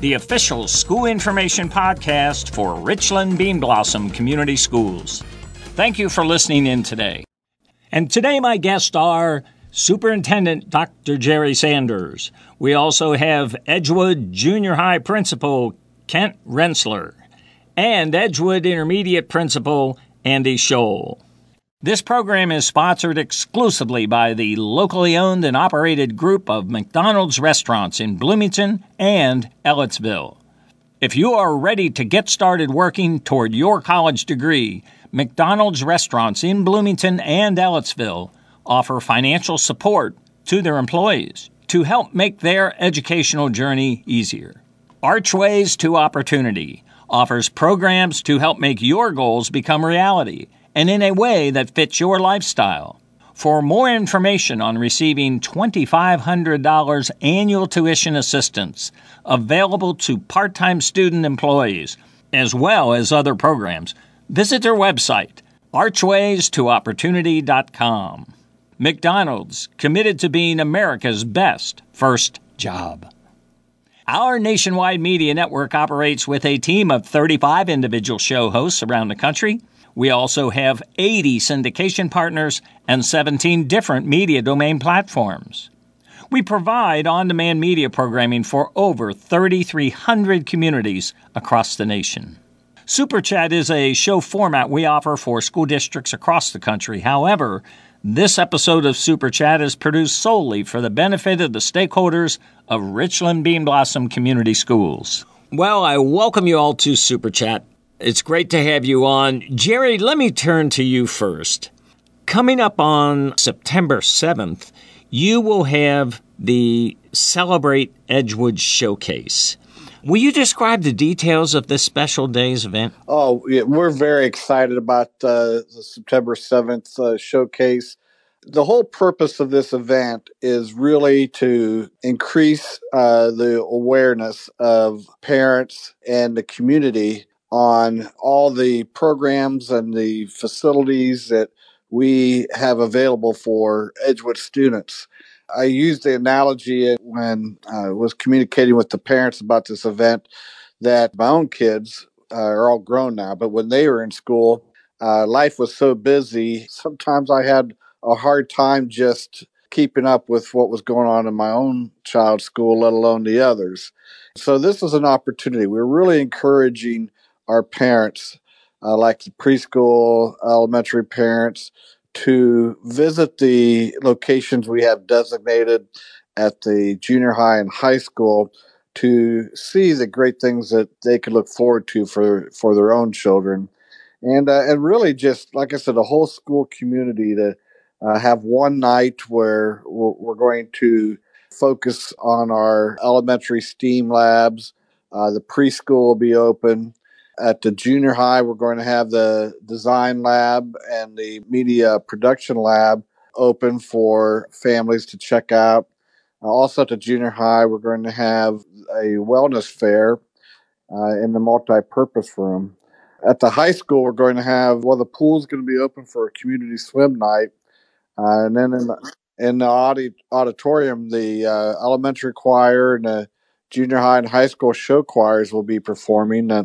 the official school information podcast for Richland Bean Blossom Community Schools. Thank you for listening in today. And today, my guests are Superintendent Dr. Jerry Sanders. We also have Edgewood Junior High Principal Kent Rentschler and Edgewood Intermediate Principal Andy Scholl. This program is sponsored exclusively by the locally owned and operated group of McDonald's restaurants in Bloomington and Ellettsville. If you are ready to get started working toward your college degree, McDonald's restaurants in Bloomington and Ellettsville offer financial support to their employees to help make their educational journey easier. Archways to Opportunity offers programs to help make your goals become reality and in a way that fits your lifestyle. For more information on receiving $2,500 annual tuition assistance available to part time student employees, as well as other programs, visit their website, archwaystoopportunity.com. McDonald's, committed to being America's best first job. Our nationwide media network operates with a team of 35 individual show hosts around the country. We also have 80 syndication partners and 17 different media domain platforms. We provide on demand media programming for over 3,300 communities across the nation. Super Chat is a show format we offer for school districts across the country. However, this episode of Super Chat is produced solely for the benefit of the stakeholders of Richland Bean Blossom Community Schools. Well, I welcome you all to Super Chat. It's great to have you on. Jerry, let me turn to you first. Coming up on September 7th, you will have the Celebrate Edgewood Showcase. Will you describe the details of this special day's event? Oh, yeah, we're very excited about uh, the September 7th uh, showcase. The whole purpose of this event is really to increase uh, the awareness of parents and the community on all the programs and the facilities that we have available for Edgewood students. I used the analogy when I was communicating with the parents about this event that my own kids uh, are all grown now, but when they were in school, uh, life was so busy. Sometimes I had a hard time just keeping up with what was going on in my own child's school, let alone the others. So this is an opportunity. We're really encouraging our parents, uh, like the preschool, elementary parents, to visit the locations we have designated at the junior high and high school to see the great things that they could look forward to for for their own children, and uh, and really just like I said, the whole school community to uh, have one night where we're, we're, going to focus on our elementary STEAM labs. Uh, the preschool will be open at the junior high, we're going to have the design lab and the media production lab open for families to check out. Uh, also, at the junior high, we're going to have a wellness fair uh, in the multi-purpose room. At the high school, we're going to have well, the pool's going to be open for a community swim night, uh, and then in the, in the audi- auditorium, the uh, elementary choir and the junior high and high school show choirs will be performing. Uh,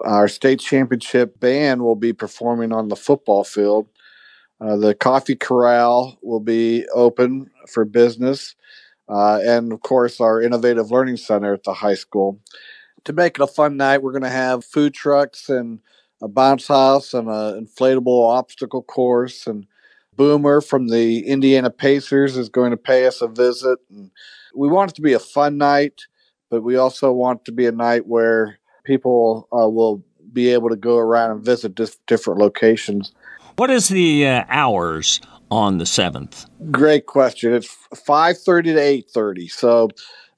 our state championship band will be performing on the football field. Uh, the coffee corral will be open for business. Uh, and of course, our innovative learning center at the high school. To make it a fun night, we're going to have food trucks and a bounce house and an inflatable obstacle course. And Boomer from the Indiana Pacers is going to pay us a visit. And we want it to be a fun night, but we also want it to be a night where people uh, will be able to go around and visit dis- different locations. What is the uh, hours on the 7th? Great question. It's 5:30 to 8:30. So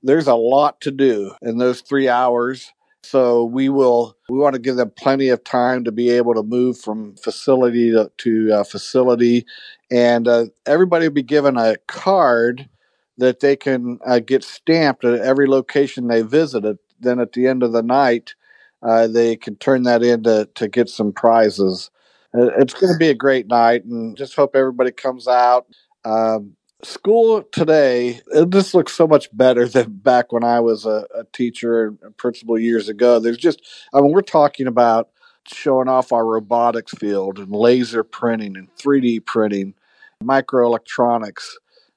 there's a lot to do in those 3 hours So we will we want to give them plenty of time to be able to move from facility to, to uh, facility, and uh, everybody will be given a card that they can uh, get stamped at every location they visited. Then at the end of the night, uh, they can turn that in to, get some prizes. Uh, it's going to be a great night, and just hope everybody comes out. Um, school today it just looks so much better than back when I was a, a teacher and principal years ago. There's just, I mean, we're talking about showing off our robotics field and laser printing and 3D printing, microelectronics,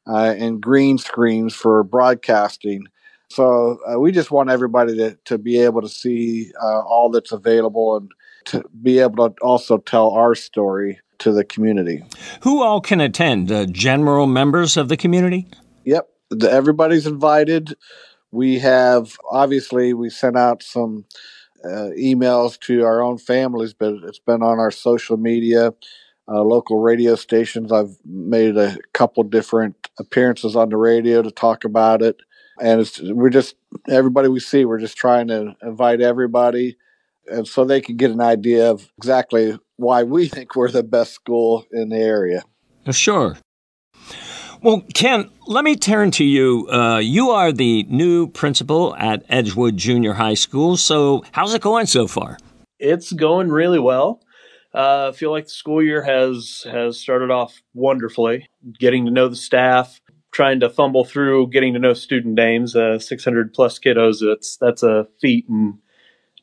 uh, and green screens for broadcasting. So uh, we just want everybody to, to be able to see uh, all that's available and to be able to also tell our story to the community. Who all can attend? Uh, general members of the community? Yep, the, everybody's invited. We have obviously we sent out some uh, emails to our own families, but it's been on our social media, uh, local radio stations. I've made a couple different appearances on the radio to talk about it, and we're just everybody we see. We're just trying to invite everybody and so they can get an idea of exactly why we think we're the best school in the area. Sure. Well, Ken, let me turn to you. Uh, you are the new principal at Edgewood Junior High School. So, how's it going so far? It's going really well. Uh, I feel like the school year has has started off wonderfully. Getting to know the staff, trying to fumble through getting to know student names. Uh, 600 plus kiddos. It's that's a feat in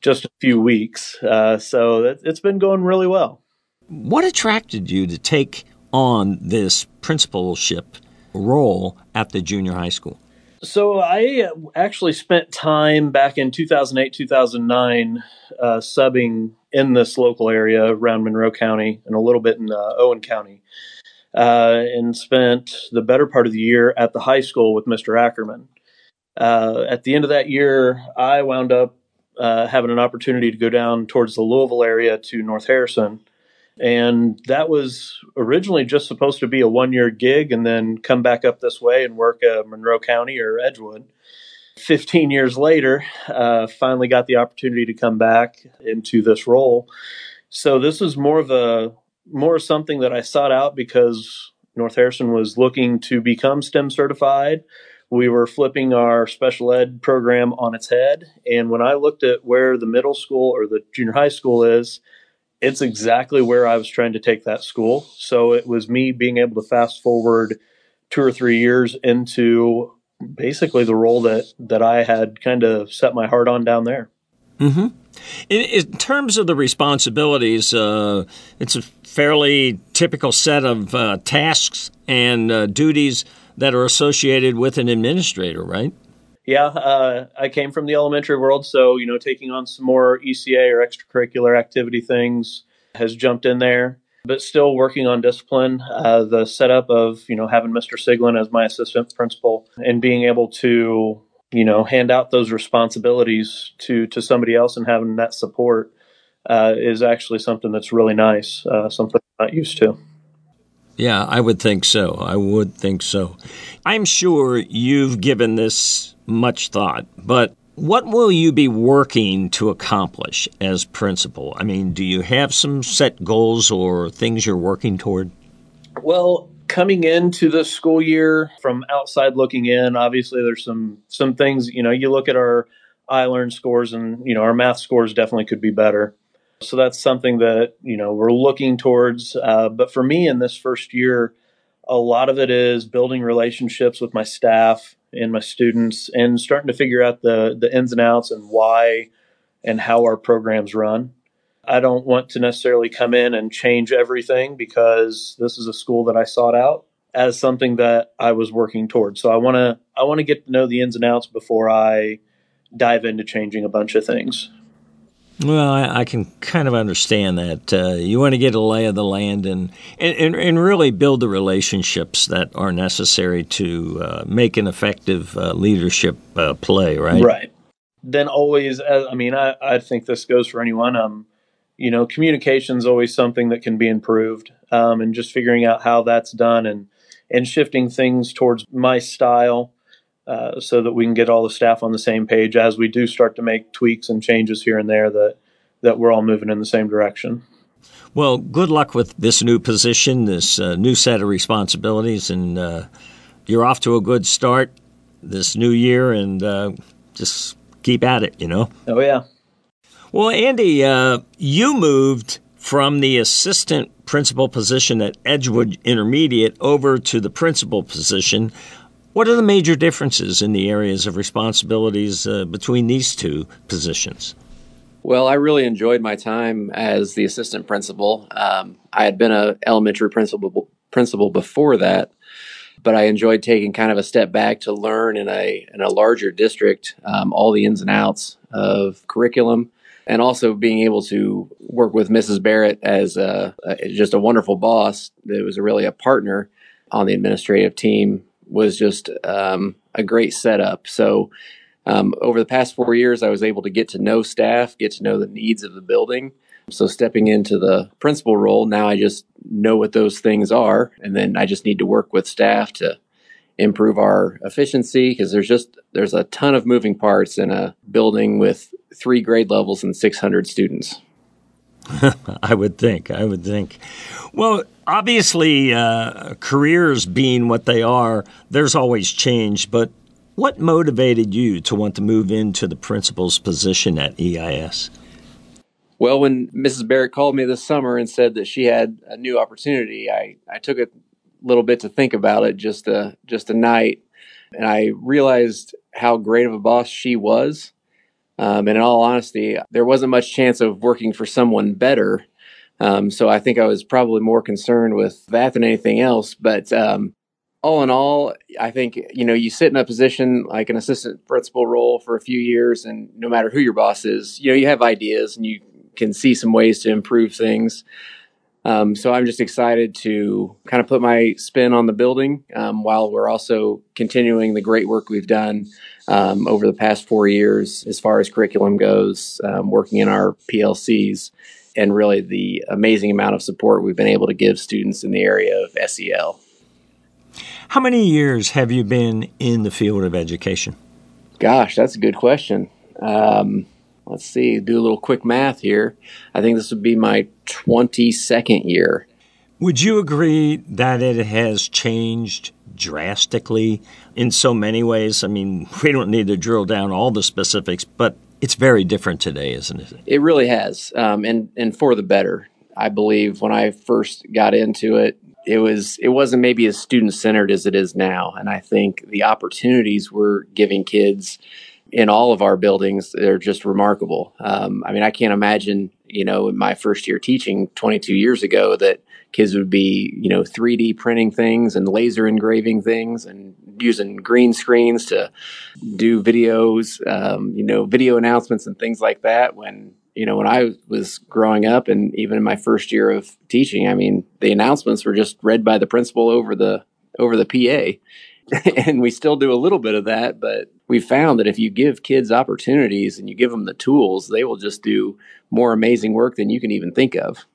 just a few weeks. Uh, so it, it's been going really well. What attracted you to take on this principalship role at the junior high school? So I actually spent time back in 2008, 2009, uh, subbing in this local area around Monroe County and a little bit in uh, Owen County, uh, and spent the better part of the year at the high school with Mr. Ackerman. Uh, at the end of that year, I wound up uh, having an opportunity to go down towards the Louisville area to North Harrison. And that was originally just supposed to be a one year gig and then come back up this way and work at Monroe County or Edgewood. 15 years later, uh, finally got the opportunity to come back into this role. So this was more of a more something that I sought out because North Harrison was looking to become STEM certified we were flipping our special ed program on its head. And when I looked at where the middle school or the junior high school is, it's exactly where I was trying to take that school. So it was me being able to fast forward two or three years into basically the role that that I had kind of set my heart on down there. Mm-hmm. In, in, terms of the responsibilities, uh, it's a fairly typical set of uh, tasks and uh, duties that are associated with an administrator, right? Yeah, uh, I came from the elementary world, so you know, taking on some more ECA or extracurricular activity things has jumped in there. But still working on discipline. Uh, the setup of you know having Mr. Siglin as my assistant principal and being able to you know hand out those responsibilities to to somebody else and having that support uh, is actually something that's really nice. Uh, something I'm not used to. Yeah, I would think so. I would think so. I'm sure you've given this much thought, but what will you be working to accomplish as principal? I mean, do you have some set goals or things you're working toward? Well, coming into the school year from outside looking in, obviously there's some some things, you know, you look at our I iLearn scores and, you know, our math scores definitely could be better. So that's something that, you know, we're looking towards. Uh, but for me in this first year, a lot of it is building relationships with my staff and my students and starting to figure out the, the ins and outs and why and how our programs run. I don't want to necessarily come in and change everything because this is a school that I sought out as something that I was working towards. So I want to I want to get to know the ins and outs before I dive into changing a bunch of things. Well, I, I, can kind of understand that. Uh, you want to get a lay of the land and, and, and really build the relationships that are necessary to uh, make an effective uh, leadership uh, play, right? Right. Then always, I mean, I, I think this goes for anyone. Um, you know, communication is always something that can be improved, um, and just figuring out how that's done and and shifting things towards my style uh, so that we can get all the staff on the same page as we do start to make tweaks and changes here and there that that we're all moving in the same direction. Well, good luck with this new position, this uh, new set of responsibilities, and uh, you're off to a good start this new year, and uh, just keep at it, you know? Oh, yeah. Well, Andy, uh, you moved from the assistant principal position at Edgewood Intermediate over to the principal position. What are the major differences in the areas of responsibilities uh, between these two positions? Well, I really enjoyed my time as the assistant principal. Um, I had been an elementary principal principal before that, but I enjoyed taking kind of a step back to learn in a in a larger district um, all the ins and outs of curriculum, and also being able to work with Mrs. Barrett as a, a, just a wonderful boss. That was really a partner on the administrative team was just um, a great setup. So. Um, over the past four years, I was able to get to know staff, get to know the needs of the building, so stepping into the principal role, now I just know what those things are, and then I just need to work with staff to improve our efficiency because there's just there's a ton of moving parts in a building with three grade levels and 600 students. I would think. I would think. Well, obviously, uh, careers being what they are, there's always change. But what motivated you to want to move into the principal's position at EIS? Well, when Mrs. Barrett called me this summer and said that she had a new opportunity, I, I took a little bit to think about it, just a just a night, and I realized how great of a boss she was. Um, and in all honesty, there wasn't much chance of working for someone better. Um, so I think I was probably more concerned with that than anything else. But um, all in all, I think you know you sit in a position like an assistant principal role for a few years, and no matter who your boss is, you know you have ideas and you can see some ways to improve things. Um, so I'm just excited to kind of put my spin on the building um, while we're also continuing the great work we've done um, over the past four years as far as curriculum goes, um, working in our PLCs, and really the amazing amount of support we've been able to give students in the area of SEL. How many years have you been in the field of education? Gosh, that's a good question. Um, let's see, do a little quick math here. I think this would be my 22nd year. Would you agree that it has changed drastically in so many ways? I mean, we don't need to drill down all the specifics, but it's very different today, isn't it? It really has, um, and and for the better. I believe when I first got into it, it was it wasn't maybe as student centered as it is now, and I think the opportunities we're giving kids in all of our buildings they're just remarkable. Um, i mean i can't imagine you know in my first year teaching 22 years ago that kids would be you know 3d printing things and laser engraving things and using green screens to do videos um, you know video announcements and things like that when you know when i was growing up and even in my first year of teaching i mean the announcements were just read by the principal over the over the pa and we still do a little bit of that, but we found that if you give kids opportunities and you give them the tools, they will just do more amazing work than you can even think of.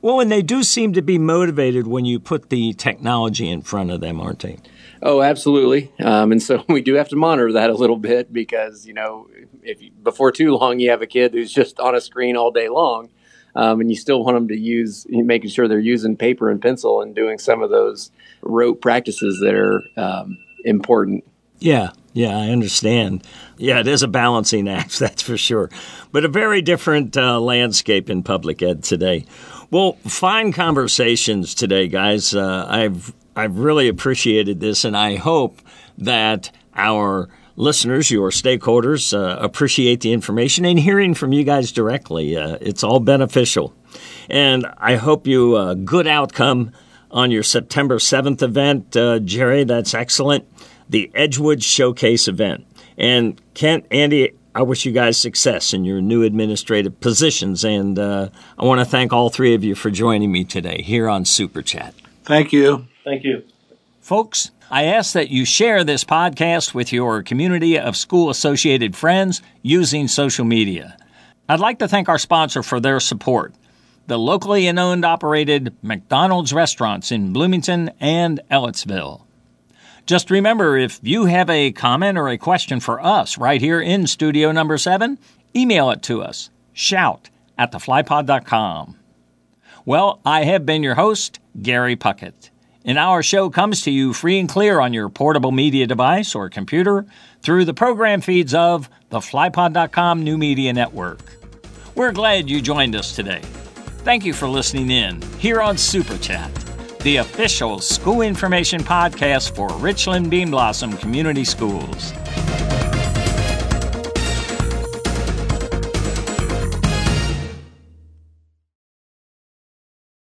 Well, and they do seem to be motivated when you put the technology in front of them, aren't they? Oh, absolutely. Um, and so we do have to monitor that a little bit because you know, if you, before too long you have a kid who's just on a screen all day long, um, and you still want them to use making sure they're using paper and pencil and doing some of those rote practices that are um, important. Yeah, yeah, I understand. Yeah, it is a balancing act, that's for sure. But a very different uh, landscape in public ed today. Well, fine conversations today, guys. Uh, I've I've really appreciated this, and I hope that our listeners, your stakeholders, uh, appreciate the information and hearing from you guys directly. Uh, it's all beneficial. And I hope you a uh, good outcome on your September 7th event, uh, Jerry. That's excellent. The Edgewood Showcase event. And Kent, Andy, I wish you guys success in your new administrative positions. And uh, I want to thank all three of you for joining me today here on Super Chat. Thank you. Thank you. Folks, I ask that you share this podcast with your community of school associated friends using social media. I'd like to thank our sponsor for their support the locally owned operated McDonald's restaurants in Bloomington and Ellettsville. Just remember if you have a comment or a question for us right here in studio number seven, email it to us. Shout at theflypod.com. Well, I have been your host, Gary Puckett, and our show comes to you free and clear on your portable media device or computer through the program feeds of the flypod.com new media network. We're glad you joined us today. Thank you for listening in here on Super Chat, the official school information podcast for Richland Bean Blossom Community Schools.